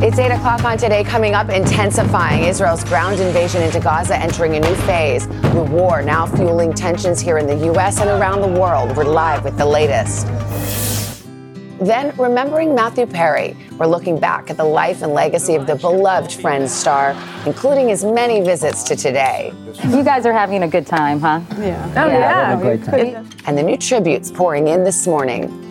It's 8 o'clock on today. Coming up, intensifying Israel's ground invasion into Gaza entering a new phase. The war now fueling tensions here in the U.S. and around the world. We're live with the latest. Then, remembering Matthew Perry, we're looking back at the life and legacy of the beloved Friends star, including his many visits to today. You guys are having a good time, huh? Yeah. Oh, yeah. Great time. And the new tributes pouring in this morning.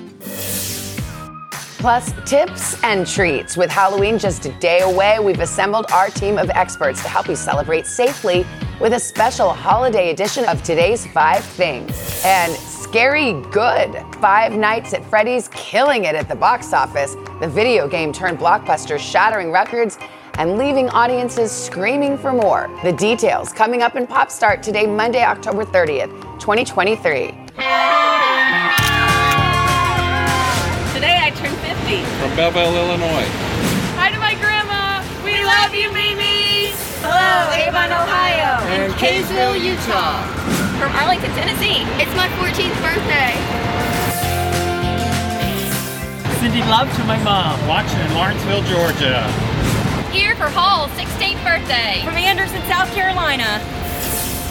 Plus, tips and treats. With Halloween just a day away, we've assembled our team of experts to help you celebrate safely with a special holiday edition of today's Five Things. And scary good. Five Nights at Freddy's killing it at the box office. The video game turned blockbuster, shattering records and leaving audiences screaming for more. The details coming up in Pop Start today, Monday, October 30th, 2023. Belleville, Illinois. Hi to my grandma. We love you, Mimi. Hello, Avon, Ohio. And Kaysville, Utah. From Arlington, Tennessee. It's my 14th birthday. Cindy love to my mom, watching in Lawrenceville, Georgia. Here for Hall's 16th birthday. From Anderson, South Carolina.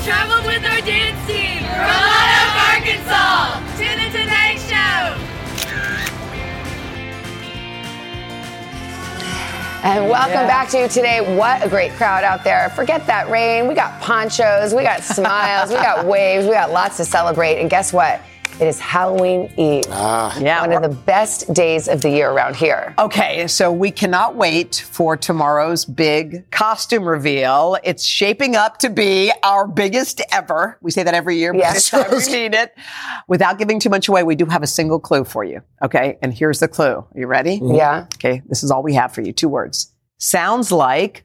Traveled with our dance team from Live Arkansas. To the Today Show. And welcome back to you today. What a great crowd out there. Forget that rain. We got ponchos, we got smiles, we got waves, we got lots to celebrate. And guess what? It is Halloween Eve. Ah. Yeah. One of the best days of the year around here. Okay, so we cannot wait for tomorrow's big costume reveal. It's shaping up to be our biggest ever. We say that every year, but Yes. this time we mean it. Without giving too much away, we do have a single clue for you. Okay, and here's the clue. Are you ready? Yeah. Okay, this is all we have for you. Two words. Sounds like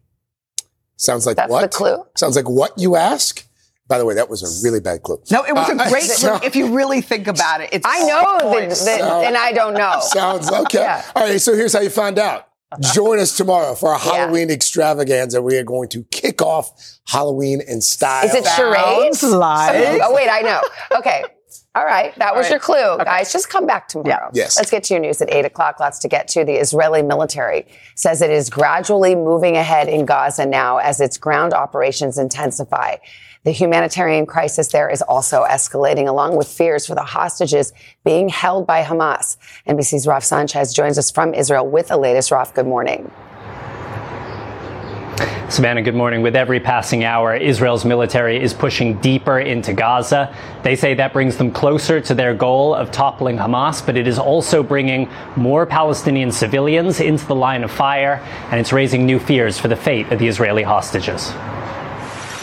Sounds like That's what? the clue? Sounds like what you ask. By the way, that was a really bad clue. no. It was a Uh, great so- clue if you really think about it. It's I know, the, points. the, and I don't know. Sounds okay. Yeah. All right, so here's how you find out. Join us tomorrow for our Yeah. Halloween extravaganza. We are going to kick off Halloween in style. Is it charades? Sounds like- Oh, wait, I know. Okay. All right. That was right. your clue, guys. Just come back tomorrow. Yeah. Yes. Let's get to your news at 8 o'clock. Lots to get to. The Israeli military says it is gradually moving ahead in Gaza now as its ground operations intensify. The humanitarian crisis there is also escalating, along with fears for the hostages being held by Hamas. NBC's Raf Sanchez joins us from Israel with the latest. Raf, good morning. Savannah, good morning. With every passing hour, Israel's military is pushing deeper into Gaza. They say that brings them closer to their goal of toppling Hamas, but it is also bringing more Palestinian civilians into the line of fire, and it's raising new fears for the fate of the Israeli hostages.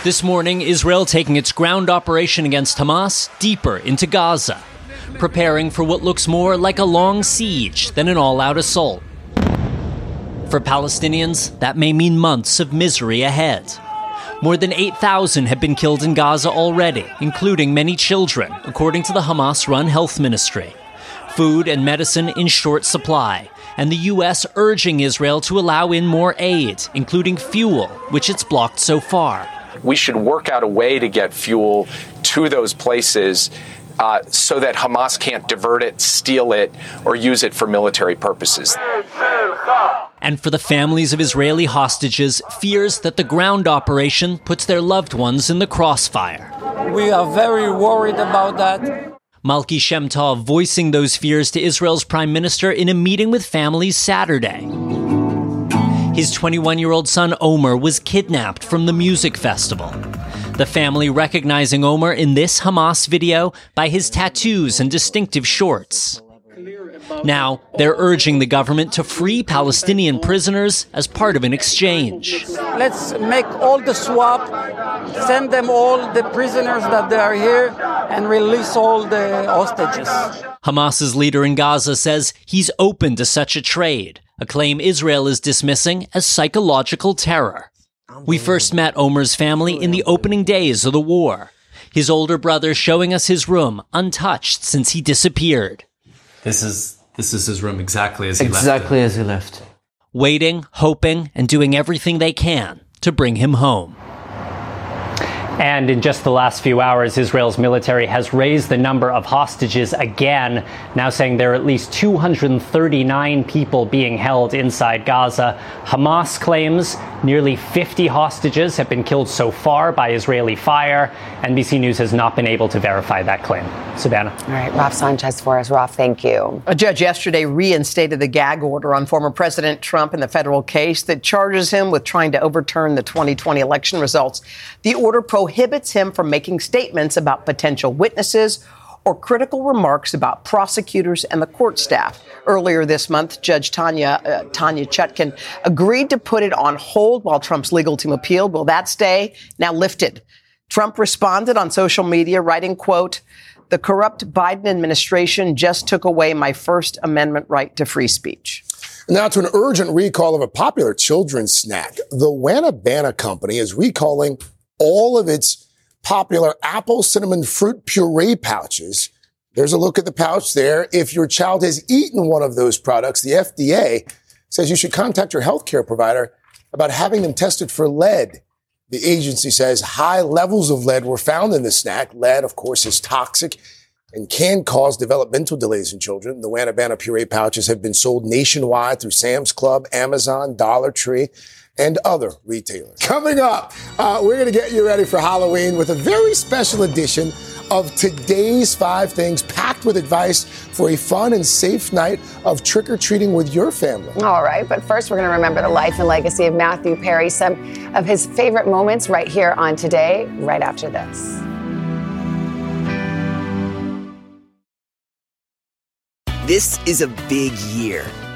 This morning, Israel taking its ground operation against Hamas deeper into Gaza, preparing for what looks more like a long siege than an all out assault. For Palestinians, that may mean months of misery ahead. More than 8,000 have been killed in Gaza already, including many children, according to the Hamas run health ministry. Food and medicine in short supply, and the U.S. urging Israel to allow in more aid, including fuel, which it's blocked so far. We should work out a way to get fuel to those places uh, so that Hamas can't divert it, steal it, or use it for military purposes. And for the families of Israeli hostages, fears that the ground operation puts their loved ones in the crossfire. We are very worried about that. Malki Shemtov voicing those fears to Israel's prime minister in a meeting with families Saturday. His 21 year old son Omer was kidnapped from the music festival. The family recognizing Omer in this Hamas video by his tattoos and distinctive shorts. Now, they're urging the government to free Palestinian prisoners as part of an exchange. Let's make all the swap, send them all the prisoners that they are here, and release all the hostages. Hamas's leader in Gaza says he's open to such a trade, a claim Israel is dismissing as psychological terror. We first met Omer's family in the opening days of the war. His older brother showing us his room, untouched since he disappeared. This is this is his room exactly as he left. Exactly as he left. Waiting, hoping, and doing everything they can to bring him home. And in just the last few hours, Israel's military has raised the number of hostages again, now saying there are at least 239 people being held inside Gaza. Hamas claims nearly 50 hostages have been killed so far by Israeli fire. NBC News has not been able to verify that claim. Savannah. All right, Raf Sanchez for us. Raf, thank you. A judge yesterday reinstated the gag order on former President Trump in the federal case that charges him with trying to overturn the 2020 election results. The order prohibits him from making statements about potential witnesses or critical remarks about prosecutors and the court staff. Earlier this month, Judge Tanya uh, Tanya Chutkan agreed to put it on hold while Trump's legal team appealed. Will that stay now lifted? Trump responded on social media, writing, "quote." The corrupt Biden administration just took away my First Amendment right to free speech. Now to an urgent recall of a popular children's snack. The Wanabana Company is recalling all of its popular apple cinnamon fruit puree pouches. There's a look at the pouch there. If your child has eaten one of those products, the FDA says you should contact your healthcare provider about having them tested for lead. The agency says high levels of lead were found in the snack. Lead, of course, is toxic and can cause developmental delays in children. The Wanabana puree pouches have been sold nationwide through Sam's Club, Amazon, Dollar Tree, and other retailers. Coming up, uh, we're going to get you ready for Halloween with a very special edition of today's five things packed with advice for a fun and safe night of trick or treating with your family. All right, but first we're going to remember the life and legacy of Matthew Perry, some of his favorite moments right here on Today, right after this. This is a big year.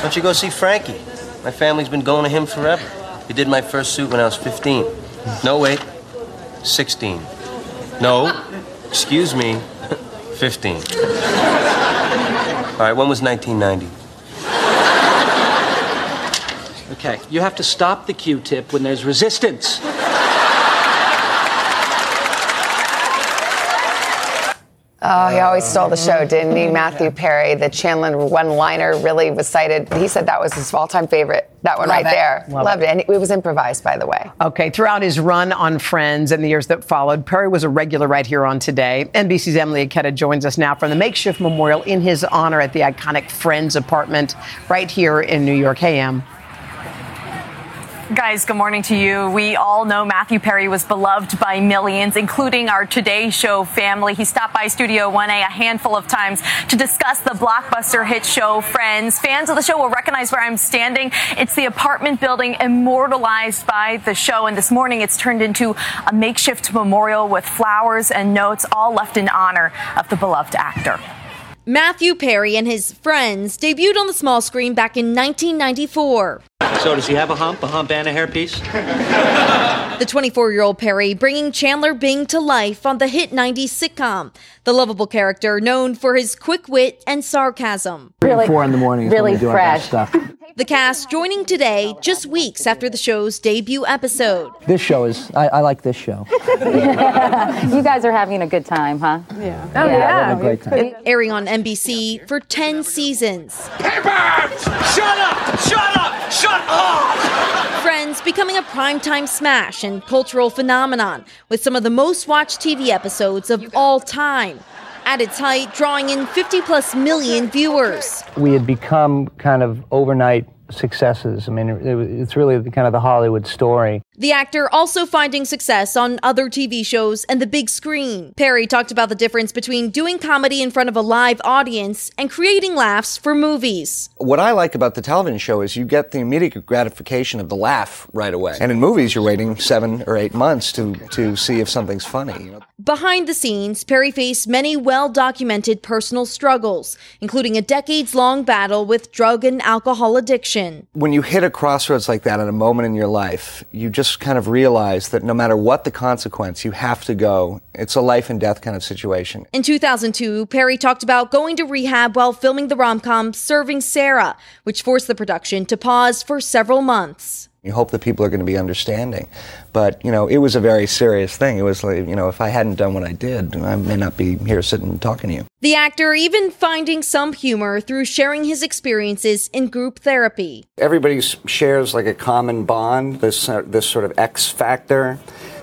Why don't you go see Frankie? My family's been going to him forever. He did my first suit when I was 15. No, wait, 16. No, excuse me, 15. All right, when was 1990? Okay, you have to stop the Q-tip when there's resistance. Oh, he always stole the show, didn't he? Matthew Perry, the Chandler one-liner really was cited. He said that was his all-time favorite. That one Love right it. there. Love Loved it. it. And it was improvised, by the way. Okay, throughout his run on Friends and the years that followed, Perry was a regular right here on Today. NBC's Emilie Ikeda joins us now from the makeshift memorial in his honor at the iconic Friends apartment right here in New York. Hey, Em. Guys, good morning to you. We all know Matthew Perry was beloved by millions, including our Today Show family. He stopped by Studio 1A a handful of times to discuss the blockbuster hit show Friends. Fans of the show will recognize where I'm standing. It's the apartment building immortalized by the show. And this morning it's turned into a makeshift memorial with flowers and notes, all left in honor of the beloved actor. Matthew Perry and his friends debuted on the small screen back in 1994. So, does he have a hump, a hump and a hairpiece? The 24 year old Perry bringing Chandler Bing to life on the hit 90s sitcom. The lovable character known for his quick wit and sarcasm. Really, four in the morning. is when really we do all that fresh. stuff. The cast joining today, just weeks after the show's debut episode. This show is. I, I like this show. you guys are having a good time, huh? Yeah. Oh, Yeah, yeah. a great time. Airing on NBC for 10 seasons. Shut up! Shut up! Shut Friends becoming a primetime smash and cultural phenomenon with some of the most watched TV episodes of all time. At its height, drawing in 50 plus million viewers. We had become kind of overnight successes. I mean, it, it- it's really kind of the Hollywood story. The actor also finding success on other TV shows and the big screen. Perry talked about the difference between doing comedy in front of a live audience and creating laughs for movies. What I like about the television show is you get the immediate gratification of the laugh right away. And in movies, you're waiting seven or eight months to, to see if something's funny. You know? Behind the scenes, Perry faced many well documented personal struggles, including a decades long battle with drug and alcohol addiction. When you hit a crossroads like that at a moment in your life, you just kind of realize that no matter what the consequence, you have to go. It's a life and death kind of situation. In 2002, Perry talked about going to rehab while filming the rom com Serving Sarah, which forced the production to pause for several months. You hope that people are going to be understanding. But, you know, it was a very serious thing. It was like, you know, if I hadn't done what I did, I may not be here sitting and talking to you. The actor even finding some humor through sharing his experiences in group therapy. Everybody shares like a common bond, this uh, this sort of X factor.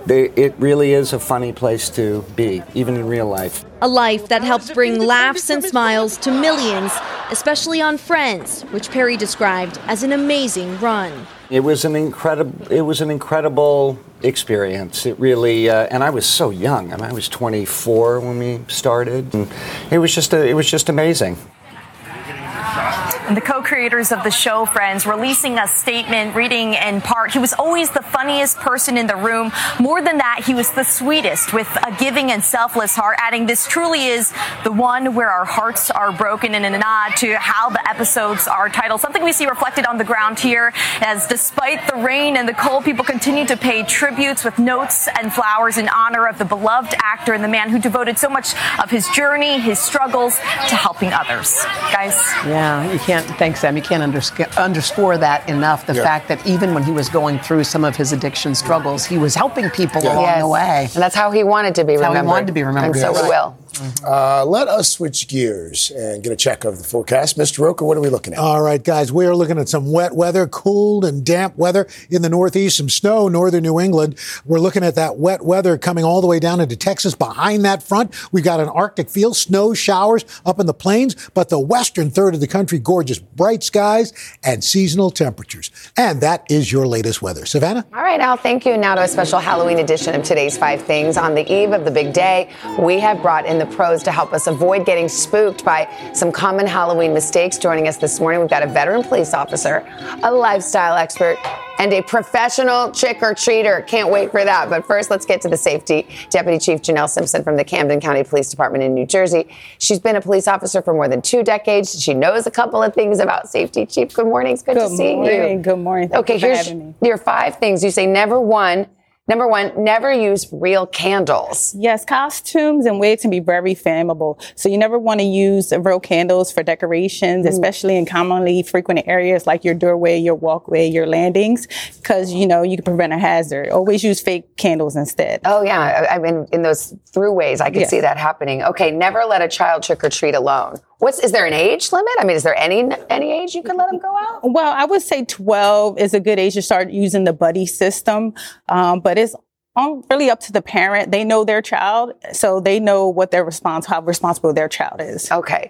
They, it really is a funny place to be, even in real life. A life that helps bring laughs and smiles to millions, especially on Friends, which Perry described as an amazing run. It was an incredible. It was an incredible experience. It really, uh, and I was so young. I mean, I was 24 when we started, and it was just a, it was just amazing. And the co-creators of the show, Friends, releasing a statement reading in part, he was always the funniest person in the room. More than that, he was the sweetest with a giving and selfless heart, adding this truly is the one where our hearts are broken And in a nod to how the episodes are titled. Something we see reflected on the ground here as despite the rain and the cold, people continue to pay tributes with notes and flowers in honor of the beloved actor and the man who devoted so much of his journey, his struggles to helping others. Guys. Yeah, you can't, thanks, Sam. You can't undersc- underscore that enough. The Yeah. fact that even when he was going through some of his addiction struggles, he was helping people along Yes. the way. And that's how he wanted to be That's how he remembered. wanted to be remembered. And so we Yes. Will. Uh, let us switch gears and get a check of the forecast. Mr. Roker, what are we looking at? All right, guys, we are looking at some wet weather, cold and damp weather in the Northeast, some snow, northern New England. We're looking at that wet weather coming all the way down into Texas. Behind that front, We've got an Arctic feel, snow showers up in the plains, but the western third of the country, gorgeous bright skies and seasonal temperatures. And that is your latest weather. Savannah? All right, Al, thank you. Now to a special Halloween edition of today's Five Things. On the eve of the big day, we have brought in the pros to help us avoid getting spooked by some common Halloween mistakes. Joining us this morning, we've got a veteran police officer, a lifestyle expert, and a professional trick or treater. Can't wait for that. But first, let's get to the safety. Deputy Chief Janelle Simpson from the Camden County Police Department in New Jersey. She's been a police officer for more than two decades. She knows a couple of things about safety. Chief, good morning. It's good, to Good see you. Good morning. Thank okay, here's your five things. You say never one. Number one, never use real candles. Yes, costumes and wigs can be very flammable. So you never want to use real candles for decorations, Mm. especially in commonly frequented areas like your doorway, your walkway, your landings, because you know you can prevent a hazard. Always use fake candles instead. Oh yeah, I I mean in those throughways, I can Yes. see that happening. Okay, never let a child trick or treat alone. What's is there an age limit? I mean, is there any any age you can let them go out? Well, I would say 12 is a good age to start using the buddy system, um, but it's um, really up to the parent. They know their child, so they know what their response, how responsible their child is. Okay.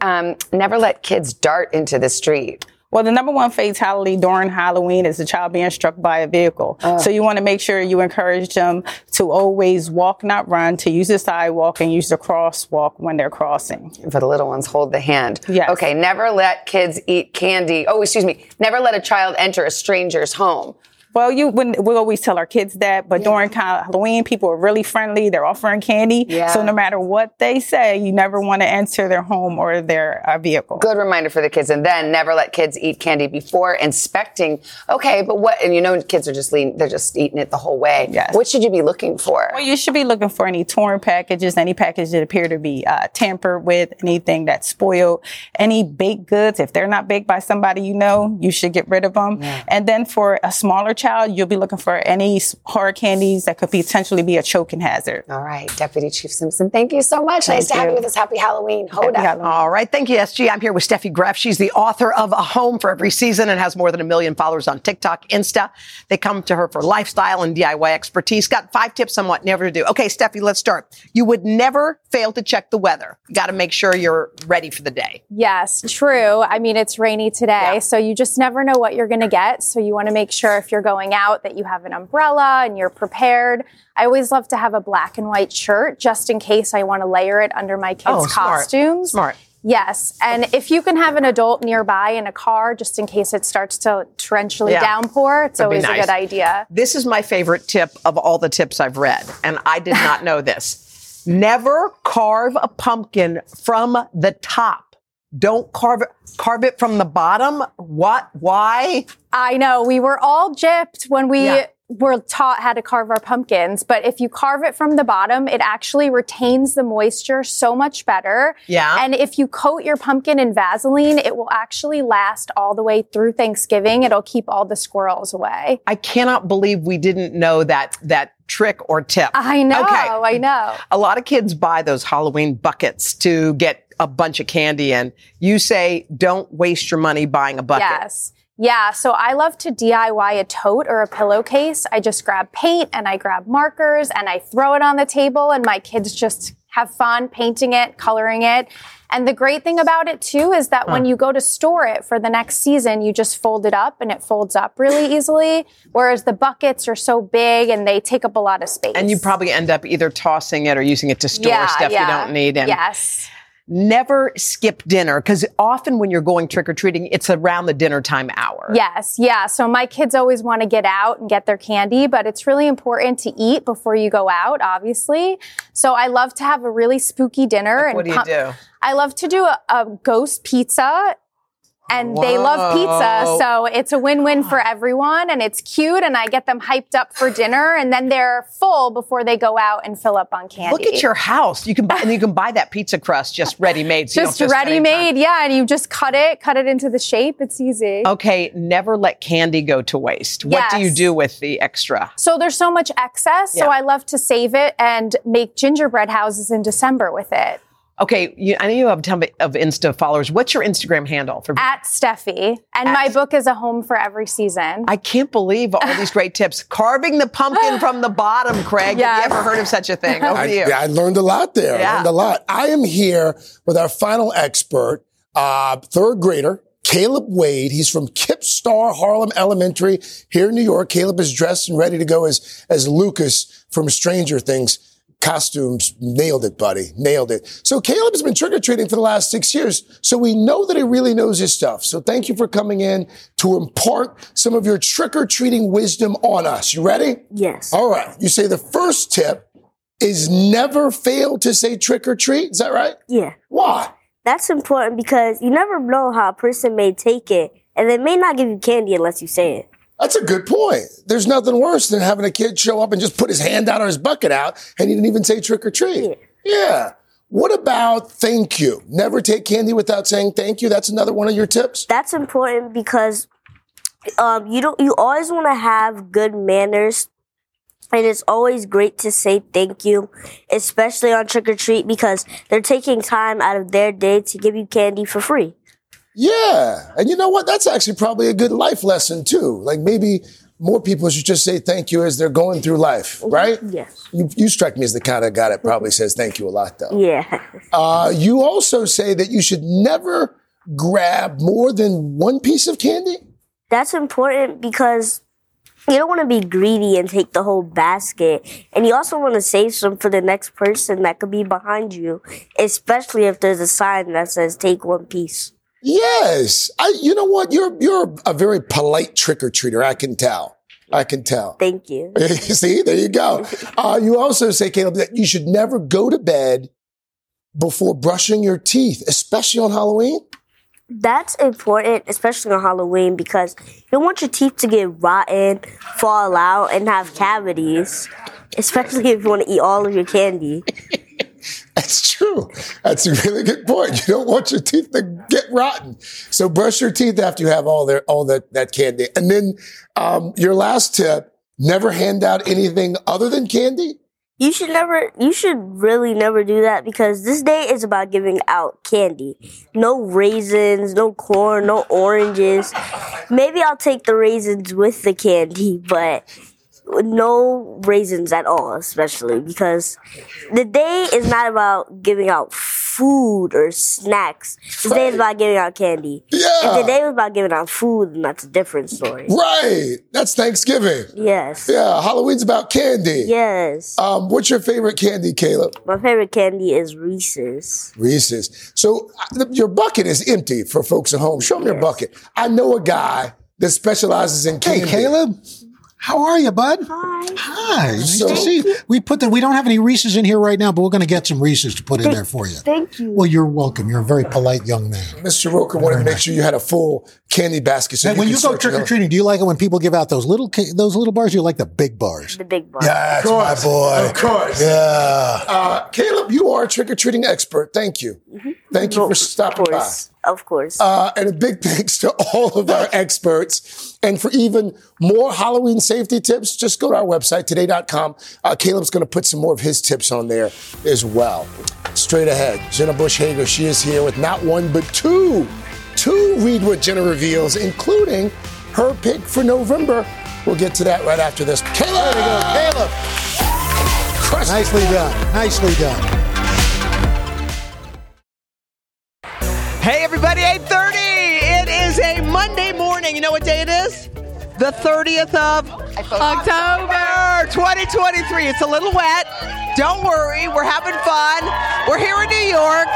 Um, never let kids dart into the street. Well, the number one fatality during Halloween is a child being struck by a vehicle. Oh. So you want to make sure you encourage them to always walk, not run, to use the sidewalk and use the crosswalk when they're crossing. For the little ones, hold the hand. Yes. Okay, never let kids eat candy. Oh, excuse me. Never let a child enter a stranger's home. Well, you wouldn't, we always tell our kids that, but during Halloween, people are really friendly. They're offering candy. Yeah. So no matter what they say, you never want to enter their home or their uh, vehicle. Good reminder for the kids. And then never let kids eat candy before inspecting. Okay, but what, and you know, kids are just lean, they're just eating it the whole way. Yes. What should you be looking for? Well, you should be looking for any torn packages, any package that appear to be uh, tampered with, anything that's spoiled, any baked goods. If they're not baked by somebody you know, you should get rid of them. And then for a smaller child, you'll be looking for any s- hard candies that could potentially be a choking hazard. All right, Deputy Chief Simpson, thank you so much. nice Thank to have you. you with us. Happy Halloween. Hoda. All right. Thank you, SG. I'm here with Steffi Greff. She's the author of A Home for Every Season and has more than a million followers on TikTok, Insta. They come to her for lifestyle and DIY expertise. Got five tips on what never to do. Okay, Steffi, let's start. You would never fail to check the weather. You got to make sure you're ready for the day. Yes, true. I mean, it's rainy today, so you just never know what you're going to get. So you want to make sure if you're going out that you have an umbrella and you're prepared. I always love to have a black and white shirt just in case I want to layer it under my kids' Oh, smart. costumes. Smart. Yes, and if you can have an adult nearby in a car just in case it starts to torrentially Yeah. downpour, it's That'd always a good idea. This is my favorite tip of all the tips I've read, and I did not know this. Never carve a pumpkin from the top. Don't carve it, carve it from the bottom. What? Why? I know we were all gypped when we Yeah. were taught how to carve our pumpkins, but if you carve it from the bottom, it actually retains the moisture so much better. Yeah. And if you coat your pumpkin in Vaseline, it will actually last all the way through Thanksgiving. It'll keep all the squirrels away. I cannot believe we didn't know that that trick or tip. I know, Okay. I know. A lot of kids buy those Halloween buckets to get a bunch of candy in. You say don't waste your money buying a bucket. Yes. Yeah, so I love to DIY a tote or a pillowcase. I just grab paint and I grab markers and I throw it on the table and my kids just have fun painting it, coloring it. And the great thing about it too is that when you go to store it for the next season, you just fold it up and it folds up really easily. Whereas the buckets are so big and they take up a lot of space. And you probably end up either tossing it or using it to store Yeah, stuff yeah. you don't need. And yes. Never skip dinner because often when you're going trick or treating, it's around the dinner time hour. Yes, yeah. So my kids always want to get out and get their candy, but it's really important to eat before you go out, obviously. So I love to have a really spooky dinner. and what do you pump- do? I love to do a, a ghost pizza. And they love pizza, so it's a win-win for everyone, and it's cute, and I get them hyped up for dinner, and then they're full before they go out and fill up on candy. Look at your house. You can buy and you can buy that pizza crust just ready made. So just have to spend any time. ready-made, yeah, and you just cut it, cut it into the shape. It's easy. Okay, never let candy go to waste. What do you do with the extra? So there's so much excess. So I love to save it and make gingerbread houses in December with it. Okay, you, I know you have a ton of Insta followers. What's your Instagram handle for? At Steffi. And my book is a home for every season. I can't believe all these great tips. Carving the pumpkin from the bottom, Craig. Yes. Have you ever heard of such a thing? Over I, you. yeah, I learned a lot there. I Yeah. learned a lot. I am here with our final expert, uh, third grader, Caleb Wade. He's from KIPP STAR Harlem Elementary here in New York. Caleb is dressed and ready to go as, as Lucas from Stranger Things. Costumes, nailed it, buddy. Nailed it. So Caleb has been trick-or-treating for the last six years. So we know that he really knows his stuff. So thank you for coming in to impart some of your trick-or-treating wisdom on us. You ready? Yes. All right. You say the first tip is never fail to say trick or treat. Is that right? Yeah. Why? That's important because you never know how a person may take it, and they may not give you candy unless you say it. That's a good point. There's nothing worse than having a kid show up and just put his hand out or his bucket out and he didn't even say trick or treat. Yeah. What about thank you? Never take candy without saying thank you. That's another one of your tips. That's important because um, you don't. You always want to have good manners, and it's always great to say thank you, especially on trick or treat because they're taking time out of their day to give you candy for free. Yeah. And you know what? That's actually probably a good life lesson too. Like maybe more people should just say thank you as they're going through life, right? Yes. You, you strike me as the kind of guy that probably says thank you a lot though. Yeah. Uh, you also say that you should never grab more than one piece of candy? That's important because you don't want to be greedy and take the whole basket. And you also want to save some for the next person that could be behind you, especially if there's a sign that says take one piece. Yes. I, you know what? You're, you're a very polite trick or treater. I can tell. I can tell. Thank you. See, there you go. Uh, you also say, Caleb, that you should never go to bed before brushing your teeth, especially on Halloween. That's important, especially on Halloween, because you don't want your teeth to get rotten, fall out, and have cavities, especially if you want to eat all of your candy. That's true. That's a really good point. You don't want your teeth to get rotten. So brush your teeth after you have all their all that, that candy. And then um, your last tip, never hand out anything other than candy. You should never, you should really never do that because this day is about giving out candy. No raisins, no corn, no oranges. Maybe I'll take the raisins with the candy, but no raisins at all, especially because the day is not about giving out food or snacks. The day is about giving out candy. Yeah. If the day was about giving out food, then that's a different story. Right. That's Thanksgiving. Yes. Yeah. Halloween's about candy. Yes. Um, what's your favorite candy, Caleb? My favorite candy is Reese's. Reese's. So uh, your bucket is empty for folks at home. Show me your bucket. I know a guy that specializes in candy. Hey, Caleb. How are you, bud? Hi. Hi. Nice So- to see you. We put the, we don't have any Reese's in here right now, but we're going to get some Reese's to put in there for you. Thank you. Well, you're welcome. You're a very polite young man. Mr. Roker wanted to make sure you had a full candy basket. So Hey, when you go trick or treating, do you like it when people give out those little those little bars? Or you like the big bars? The big bars. Yeah, Of course. boy. Of course. Yeah. Uh, Caleb, you are a trick or treating expert. Thank you. Thank you for stopping. Of course. Of course. Uh, and a big thanks to all of our experts. And for even more Halloween safety tips, just go to our website, today.com. Uh, Caleb's going to put some more of his tips on there as well. Straight ahead, Jenna Bush Hager, she is here with not one, but two, two Read With Jenna reveals, including her pick for November. We'll get to that right after this. Caleb! There you go, Caleb. Nicely done. Nicely done. Hey everybody, 8:30. It is a Monday morning. You know what day it is? The 30th of October 2023. It's a little wet. Don't worry, we're having fun. We're here in New York.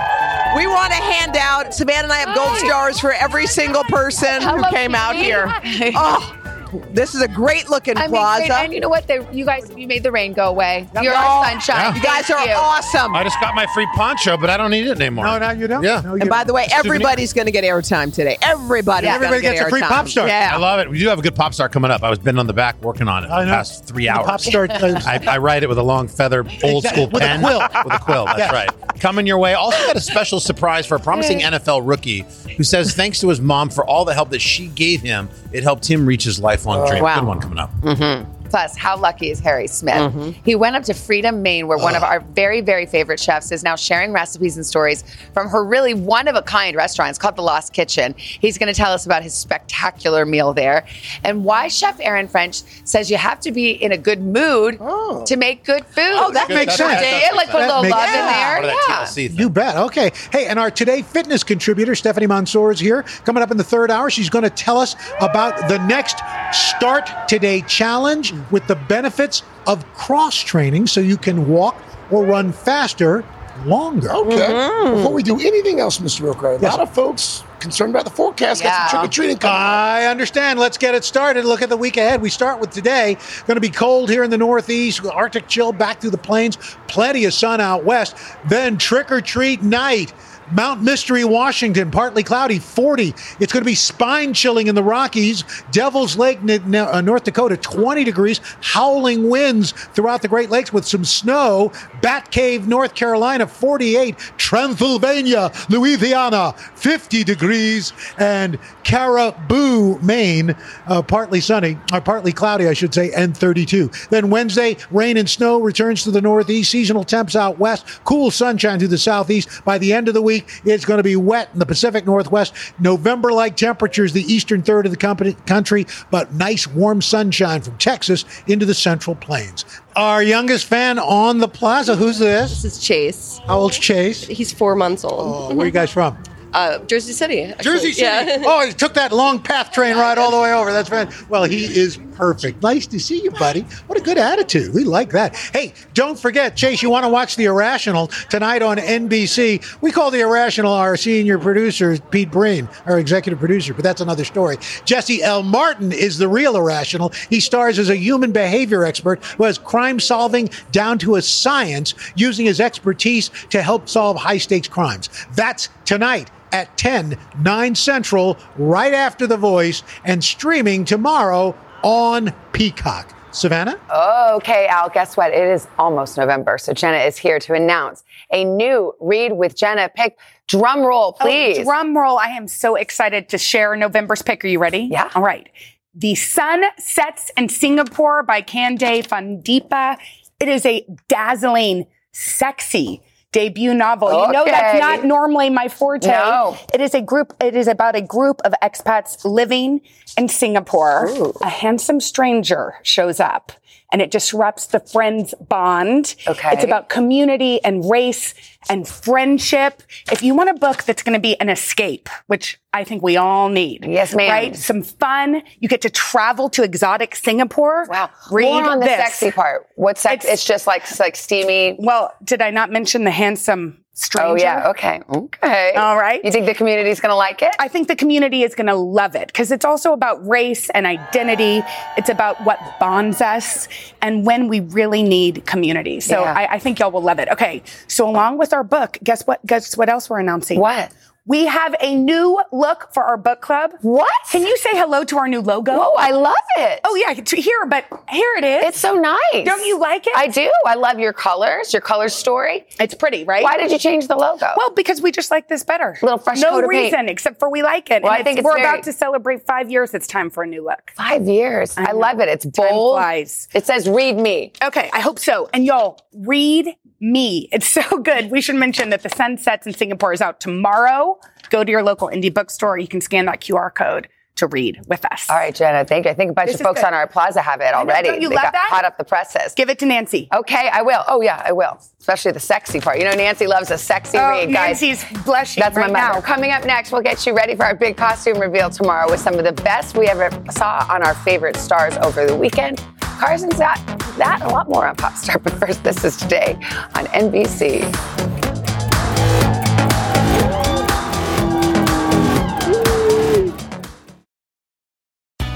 We want to hand out. Savannah and I have gold stars for every single person who came out here. Oh, this is a great looking I mean, plaza. great. and you know what? They, you guys, you made the rain go away. You're Oh, our sunshine. You guys are you. awesome. I just got my free poncho, but I don't need it anymore. No, no, you don't. Yeah. No, and by the way, everybody's going to get airtime today. Everybody. Yeah, gonna everybody get gets a free airtime. pop star. Yeah. I love it. We do have a good pop star coming up. I was been on the back working on it the past three The hours. pop star- I, I write it with a long feather, old school With a quill. with a quill. That's Yeah. right. Coming your way. Also got a special surprise for a promising NFL rookie who says thanks to his mom for all the help that she gave him, it helped him reach his lifelong dream. Wow. Good one coming up. Mm-hmm. Plus, how lucky is Harry Smith? Mm-hmm. He went up to Freedom, Maine, where one of our very, very favorite chefs is now sharing recipes and stories from her really one of a kind restaurant. It's called The Lost Kitchen. He's going to tell us about his spectacular meal there and why Chef Erin French says you have to be in a good mood to make good food. Oh, that makes sense. like put a little love in there. Yeah. You bet. Okay. Hey, and our Today Fitness contributor, Stephanie Mansour, is here. Coming up in the third hour, she's going to tell us about the next Start Today Challenge with the benefits of cross training so you can walk or run faster longer. Okay. Mm-hmm. Before we do anything else, Mr. Roker, a Yes. lot of folks concerned about the forecast. Got some trick or treating coming. I understand. Let's get it started. Look at the week ahead. We start with today. Going to be cold here in the Northeast. Arctic chill back through the plains. Plenty of sun out west. Then trick or treat night. Mount Mystery, Washington, partly cloudy, 40. It's going to be spine chilling in the Rockies. Devil's Lake, uh, North Dakota, 20 degrees. Howling winds throughout the Great Lakes with some snow. Bat Cave, North Carolina, 48. Transylvania, Louisiana, 50 degrees. And Caribou, Maine, uh, partly sunny, or partly cloudy, I should say, and 32. Then Wednesday, rain and snow returns to the Northeast. Seasonal temps out west. Cool sunshine to the Southeast. By the end of the week, it's going to be wet in the Pacific Northwest. November like temperatures, the eastern third of the country, but nice warm sunshine from Texas into the Central Plains. Our youngest fan on the plaza. Who's this? This is Chase. How old's Chase? He's four months old. Oh, where you guys from? Uh, Jersey City. actually. Jersey City. Yeah. Oh, he took that long path train ride all the way over. That's right. Well, he is perfect. Nice to see you, buddy. What a good attitude. We like that. Hey, don't forget, Chase, you want to watch The Irrational tonight on NBC. We call The Irrational our senior producer, Pete Breen, our executive producer, but that's another story. Jesse L. Martin is the real Irrational. He stars as a human behavior expert who has crime solving down to a science using his expertise to help solve high stakes crimes. That's tonight at 10, 9 Central, right after The Voice, and streaming tomorrow on Peacock. Savannah? Okay, Al, guess what? It is almost November. So Jenna is here to announce a new Read with Jenna pick. Drum roll, oh, please. Oh, drum roll. I am so excited to share November's pick. Are you ready? Yeah. All right. The Sun Sets in Singapore by Kehinde Fadipe. It is a dazzling, sexy debut novel. You know that's not normally my forte. No. It is a group, it is about a group of expats living in Singapore. A handsome stranger shows up and it disrupts the friends bond. Okay. It's about community and race and friendship. If you want a book that's going to be an escape, which I think we all need. Yes, ma'am. Right? Some fun. You get to travel to exotic Singapore. Wow. Read More on the sexy part. What's sex? It's, just like like steamy. Well, did I not mention the handsome stranger? Oh yeah. Okay. Okay. All right. You think the community's going to like it? I think the community is going to love it because it's also about race and identity. It's about what bonds us and when we really need community. So Yeah. I, I think y'all will love it. Okay. So along with our book, guess what? Guess what else we're announcing? What? We have a new look for our book club. What? Can you say hello to our new logo? Oh, I love it. Oh yeah, here, but here it is. It's so nice. Don't you like it? I do. I love your colors, your color story. It's pretty, right? Why did you change the logo? Well, because we just like this better. A little fresh no coat of paint. reason except for we like it. Well, And I think it's we're very- about to celebrate five years. It's time for a new look. Five years. I, know. love it. It's bold. It says "Read me." Okay, I hope so. And y'all, read me. It's so good. We should mention that the sun sets in Singapore is out tomorrow. Go to your local indie bookstore. You can scan that QR code to read with us. All right, Jenna. Thank you. I think a bunch This of folks good. on our plaza have it I know, already. you they love got that? hot up the presses. Give it to Nancy. Okay, I will. Oh yeah, I will. Especially the sexy part. You know, Nancy loves a sexy Oh, read, guys. Nancy's blushing That's right my mother. now. Coming up next, we'll get you ready for our big costume reveal tomorrow with some of the best we ever saw on our favorite stars over the weekend. Carson's got that a lot more on Popstar. But first, this is today on NBC.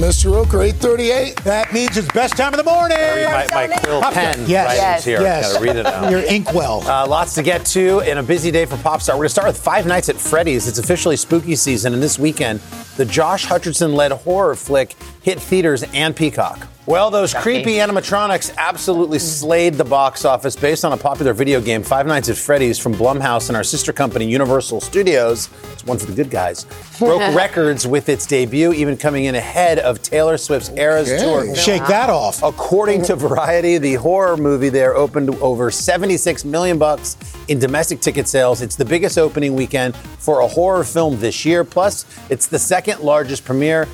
Mr. Roker, 838. That means it's best time of the morning. My, my quill pen Yes. writings Yes. here. Yes. Gotta read it out. Your inkwell. Uh, lots to get to in a busy day for Popstar. We're going to start with Five Nights at Freddy's. It's officially spooky season, and this weekend, the Josh Hutcherson led horror flick hit theaters and Peacock. Well, those creepy animatronics absolutely slayed the box office based on a popular video game, Five Nights at Freddy's, from Blumhouse and our sister company, Universal Studios. It's one for the good guys. Broke records with its debut, even coming in ahead of Taylor Swift's Eras Okay. Tour. Shake that off. According to Variety, the horror movie there opened over 76 million bucks in domestic ticket sales. It's the biggest opening weekend for a horror film this year. Plus, it's the second largest premiere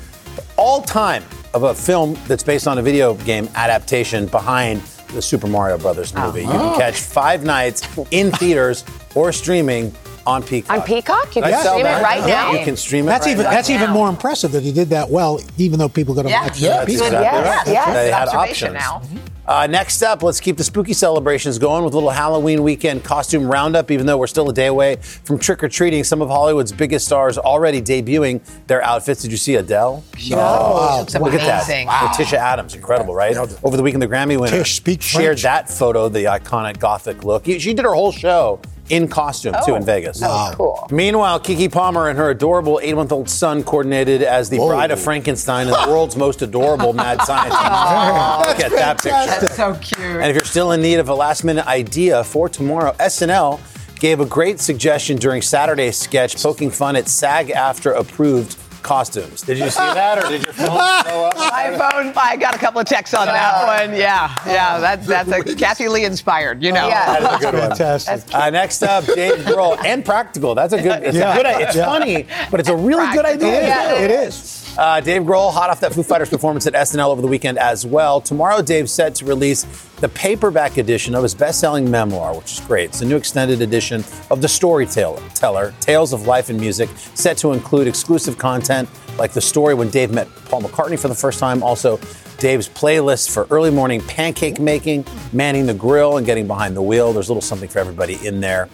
all time of a film that's based on a video game adaptation behind the Super Mario Brothers oh. movie. You can Oh. catch Five Nights in theaters or streaming on Peacock. On Peacock? You can That's stream it right bad. now? You can stream it. That's right even now. that's even more impressive that he did that well, even though people go to watch Yeah, the that's Peacock. exactly right. They had options. now. Uh, next up, let's keep the spooky celebrations going with a little Halloween weekend costume roundup. Even though we're still a day away from trick or treating, some of Hollywood's biggest stars already debuting their outfits. Did you see Adele? No. Wow. Looks Look at that. Wow. Morticia Addams, incredible, right? Over the weekend, the Grammy winner Tish shared that photo, the iconic gothic look. She did her whole show in costume too in oh. Vegas. Oh, cool. Meanwhile, Keke Palmer and her adorable eight-month-old son coordinated as the bride of Frankenstein and the world's most adorable mad scientist. Look at that picture. That's so cute. And if you're still in need of a last-minute idea for tomorrow, SNL gave a great suggestion during Saturday's sketch, poking fun at SAG-AFTRA approved costumes. Did you see that, or did your phone blow up? My phone, I got a couple of texts on that one. Yeah, yeah, that, that's a Kathie Lee inspired, you know. That is a good one. Fantastic. Uh, next up, Dave Grohl and practical. That's a good. It's Yeah. a good. It's Yeah. funny, but it's a really good idea. Yeah, it is. Uh, Dave Grohl, hot off that Foo Fighters performance at SNL over the weekend as well. Tomorrow, Dave's set to release the paperback edition of his best-selling memoir, which is great. It's a new extended edition of the storyteller, teller, Tales of Life and Music, set to include exclusive content like the story when Dave met Paul McCartney for the first time. Also, Dave's playlist for early morning pancake making, manning the grill, and getting behind the wheel. There's a little something for everybody in there.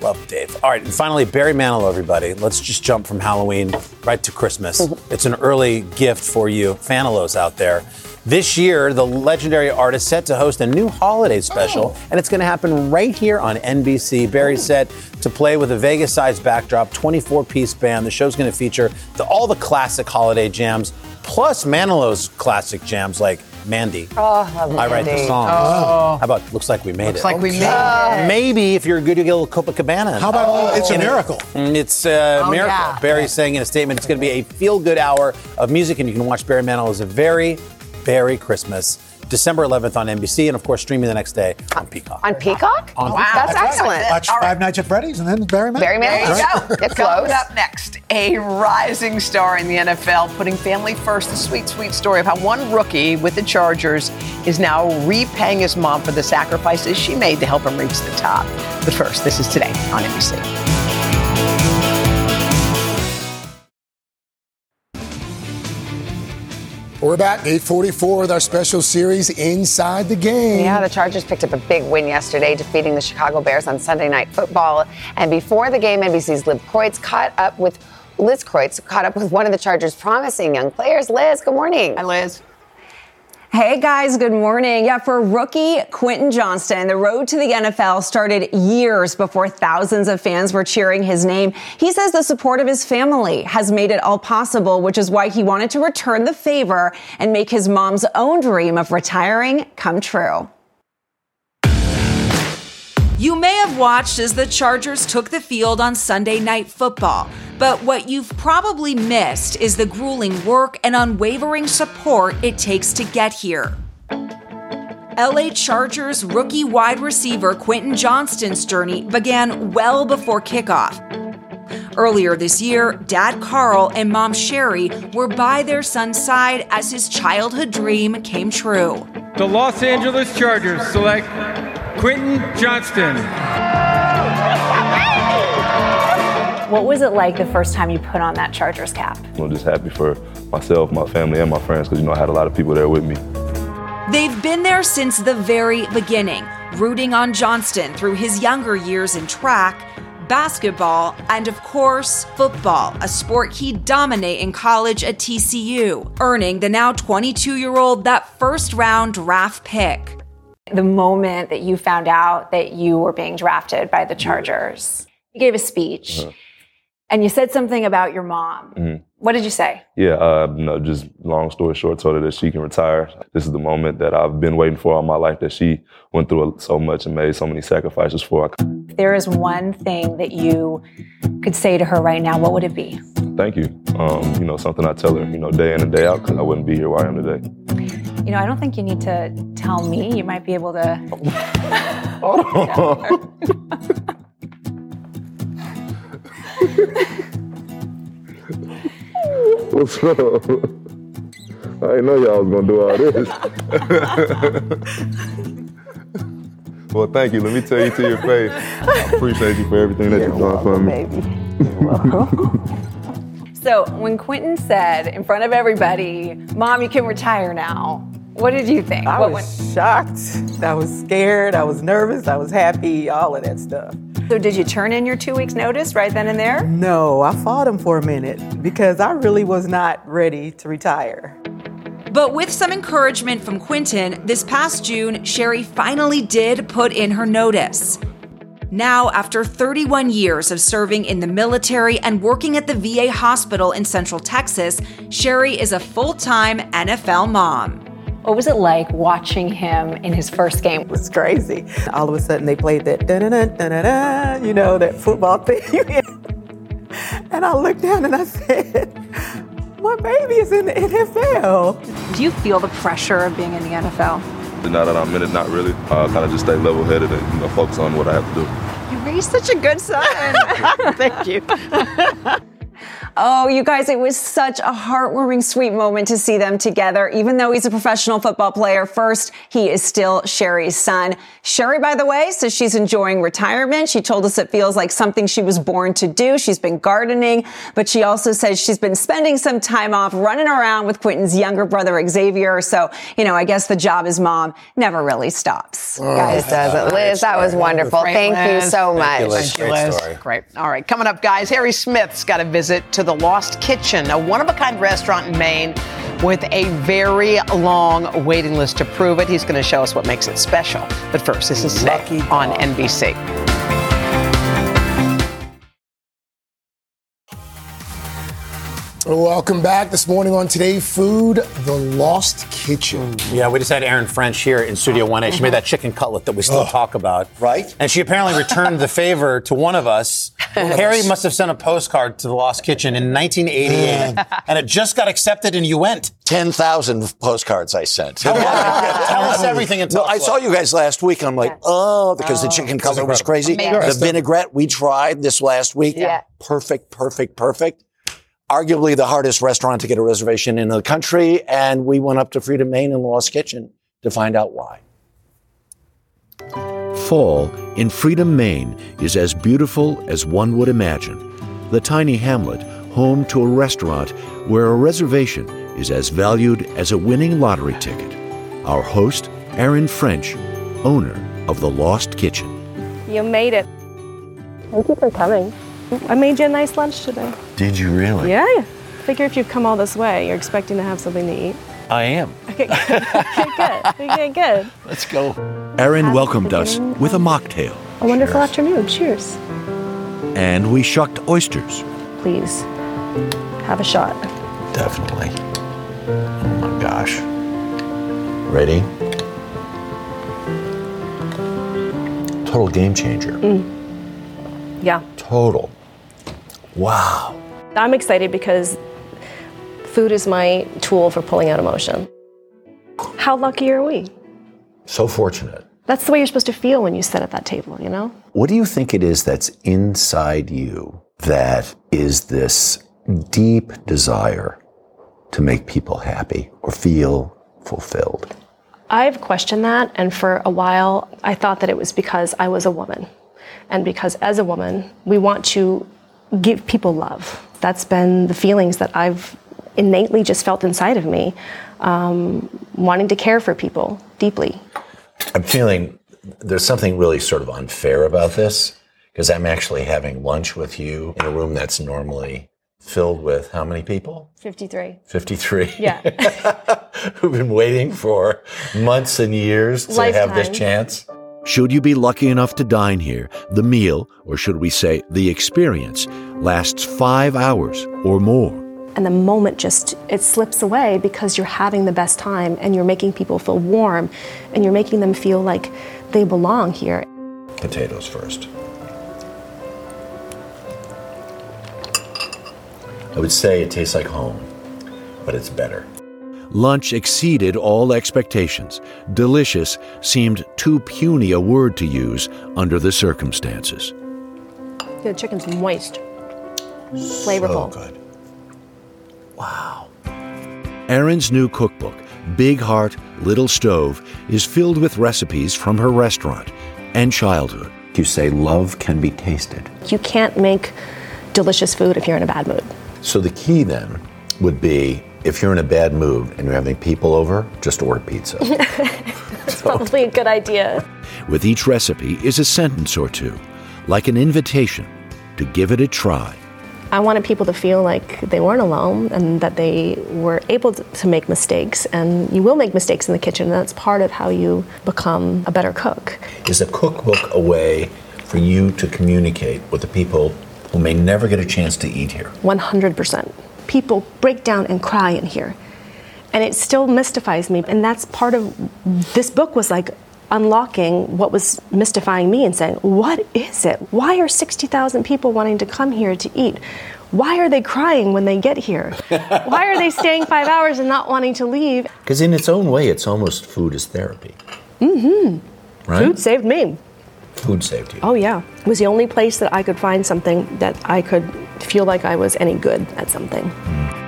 Love Dave. All right, and finally, Barry Manilow, everybody. Let's just jump from Halloween right to Christmas. it's an early gift for you Fanilows out there. This year, the legendary artist set to host a new holiday special, oh. and it's going to happen right here on NBC. Barry's oh. set to play with a Vegas-sized backdrop, 24-piece band. The show's going to feature the, all the classic holiday jams, plus Manilow's classic jams like Mandy. Oh, I love I write the Mandy. songs. Oh. How about looks like we made it. Looks it? like we made it. Maybe if you're a good, you get a little Copacabana. How about It's a Miracle? Mm, It's a Oh, miracle. yeah. Barry's saying in a statement, it's going to be a feel-good hour of music, and you can watch Barry Manilow as a very, Barry Christmas. December 11th on NBC, and of course, streaming the next day on Peacock. On Peacock? On wow, Peacock. that's That's right. excellent. Watch Five Nights at Freddy's and then Barry Manilow. Barry Manilow. There you Right. go. It's Coming close. up next, a rising star in the NFL, putting family first. The sweet, sweet story of how one rookie with the Chargers is now repaying his mom for the sacrifices she made to help him reach the top. But first, this is today on NBC. We're back, 844 with our special series Inside the Game. Yeah, the Chargers picked up a big win yesterday, defeating the Chicago Bears on Sunday Night Football. And before the game, NBC's Liz Kreutz caught up with Liz Kreutz caught up with one of the Chargers' promising young players. Liz, good morning. Hi, Liz. Hey guys, good morning. Yeah, for rookie Quentin Johnston, the road to the NFL started years before thousands of fans were cheering his name. He says the support of his family has made it all possible, which is why he wanted to return the favor and make his mom's own dream of retiring come true. You may have watched as the Chargers took the field on Sunday Night Football, but what you've probably missed is the grueling work and unwavering support it takes to get here. LA Chargers rookie wide receiver Quentin Johnston's journey began well before kickoff. Earlier this year, dad Carl and mom Sherry were by their son's side as his childhood dream came true. The Los Angeles Chargers select Quentin Johnston. What was it like the first time you put on that Chargers cap? I'm just happy for myself, my family, and my friends because you know I had a lot of people there with me. They've been there since the very beginning, rooting on Johnston through his younger years in track, basketball, and of course, football, a sport he'd dominate in college at TCU, earning the now 22 year old that first round draft pick. The moment that you found out that you were being drafted by the Chargers, you gave a speech Uh-huh. and you said something about your mom. Mhm. What did you say? Yeah, uh, know, just long story short, told her that she can retire. This is the moment that I've been waiting for all my life. That she went through so much and made so many sacrifices for. If there is one thing that you could say to her right now, what would it be? Thank you. Um, you know, something I tell her, you know, day in and day out, because I wouldn't be here where I am today. You know, I don't think you need to tell me. You might be able to. What's up? I didn't know y'all was gonna do all this. well, thank you. Let me tell you to your face. I appreciate you for everything that you've done for me. So when Quentin said in front of everybody, Mom, you can retire now, what did you think? I What was shocked. I was scared. I was nervous. I was happy. All of that stuff. Went- so did you turn in your two weeks notice right then and there? No, I fought him for a minute because I really was not ready to retire. But with some encouragement from Quentin, this past June, Sherry finally did put in her notice. Now, after 31 years of serving in the military and working at the VA hospital in Central Texas, Sherry is a full time NFL mom. What was it like watching him in his first game? It was crazy. All of a sudden, they played that da da da da da da, you know, that football thing. and I looked down and I said, "My baby is in the NFL." Do you feel the pressure of being in the NFL? Now that I'm in it, not really. Uh, kind of just stay level headed and you know, focus on what I have to do. You raised such a good son. Thank you. Oh, you guys, it was such a heartwarming, sweet moment to see them together. Even though he's a professional football player, first, he is still Sherry's son. Sherry, by the way, says she's enjoying retirement. She told us it feels like something she was born to do. She's been gardening, but she also says she's been spending some time off running around with Quentin's younger brother, Xavier. So, you know, I guess the job as mom never really stops. Guys, does it. Liz, that was wonderful. Great, Thank you so much. Thank you, Liz. Great. All right, coming up, guys, Harry Smith's got a visit to the Lost Kitchen, a one of a kind restaurant in Maine with a very long waiting list to prove it. He's going to show us what makes it special. But first, this is Today on NBC. Welcome back this morning on Today Food, The Lost Kitchen. Mm. Yeah, we just had Erin French here in Studio 1A. She made that mm-hmm. chicken cutlet that we still Oh. talk about. Right. And she apparently returned the favor to one of us. Harry must have sent a postcard to the Lost Kitchen in 1988, and it just got accepted, and you went. 10,000 postcards I sent. Tell us everything and No, I saw you guys last week. And I'm like, oh, because the oh, chicken cutlet was crazy. Amazing. The vinaigrette we tried this last week. Yeah. Perfect, perfect, perfect. Arguably the hardest restaurant to get a reservation in the country. And we went up to Freedom Maine and Lost Kitchen to find out why. Fall in Freedom, Maine is as beautiful as one would imagine. The tiny hamlet, home to a restaurant where a reservation is as valued as a winning lottery ticket. Our host, Erin French, owner of the Lost Kitchen. You made it. Thank you for coming. I made you a nice lunch today. Did you really? Yeah, yeah. Figure if you've come all this way, you're expecting to have something to eat. I am. Okay, good. Okay, good. Let's go. Erin welcomed us with a mocktail, A wonderful afternoon. Cheers. and we shucked oysters. Please have a shot. Definitely. Oh my gosh. Ready? Total game changer. Mm. Yeah. Total. Wow. I'm excited because food is my tool for pulling out emotion. How lucky are we? So fortunate. That's the way you're supposed to feel when you sit at that table, you know? What do you think it is that's inside you that is this deep desire to make people happy or feel fulfilled? I've questioned that, and for a while, I thought that it was because I was a woman. And because as a woman, we want to give people love. That's been the feelings that I've innately just felt inside of me, um, wanting to care for people deeply. I'm feeling there's something really sort of unfair about this because I'm actually having lunch with you in a room that's normally filled with how many people? 53. 53. Yeah. Who've been waiting for months and years to have this chance. Should you be lucky enough to dine here, the meal, or should we say the experience, lasts five hours or more. And the moment just it slips away because you're having the best time and you're making people feel warm and you're making them feel like they belong here. Potatoes first. I would say it tastes like home, but it's better. Lunch exceeded all expectations. Delicious seemed too puny a word to use under the circumstances. The chicken's moist, flavorful. So good. Wow. Erin's new cookbook, Big Heart, Little Stove, is filled with recipes from her restaurant and childhood. You say love can be tasted. You can't make delicious food if you're in a bad mood. So the key then would be if you're in a bad mood and you're having people over, just order pizza. That's probably a good idea. With each recipe is a sentence or two, like an invitation to give it a try. I wanted people to feel like they weren't alone and that they were able to, to make mistakes. And you will make mistakes in the kitchen, and that's part of how you become a better cook. Is a cookbook a way for you to communicate with the people who may never get a chance to eat here? 100%. People break down and cry in here. And it still mystifies me. And that's part of this book was like unlocking what was mystifying me and saying, what is it? Why are 60,000 people wanting to come here to eat? Why are they crying when they get here? Why are they staying five hours and not wanting to leave? Because in its own way, it's almost food is therapy, Mm-hmm. right? Food saved me. Food saved you. Oh, yeah. It was the only place that I could find something that I could feel like I was any good at something. Hmm.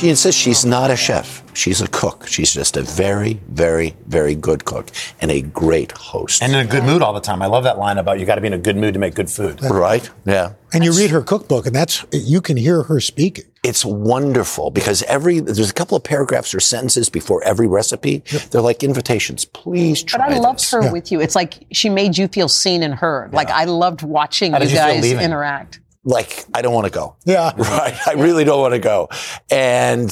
She insists she's not a chef. She's a cook. She's just a very, very, very good cook and a great host. And in a good mood all the time. I love that line about you got to be in a good mood to make good food. Right? Yeah. And you read her cookbook, and that's you can hear her speaking. It's wonderful because every there's a couple of paragraphs or sentences before every recipe. They're like invitations. Please try But I loved this. her with you. It's like she made you feel seen and heard. Like I loved watching How you did you guys interact. Like I don't want to go. Yeah. Right. I really don't want to go. And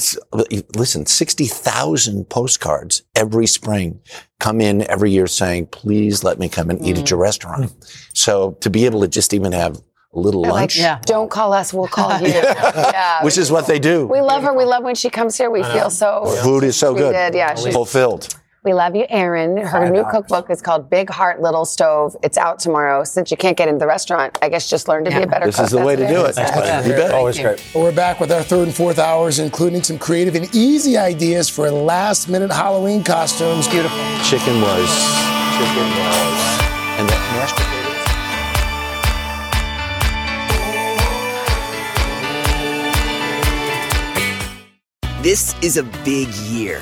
listen, 60,000 postcards every spring come in every year saying, please let me come and eat Mm. at your restaurant. So to be able to just even have a little They're lunch, Like, Don't call us, we'll call you. yeah. which is what they do. We love her. We love when she comes here. We feel so Food is so good. treated. Yeah, she's- Fulfilled. We love you, Erin. Her new cookbook is called Big Heart Little Stove. It's out tomorrow. Since you can't get into the restaurant, I guess just learn to be a better This cook. is the way to what do is. it. You bet. Always great. Well, we're back with our third and fourth hours, including some creative and easy ideas for last minute Halloween costumes. Beautiful. Chicken was, chicken was, and that mashed potatoes. This is a big year.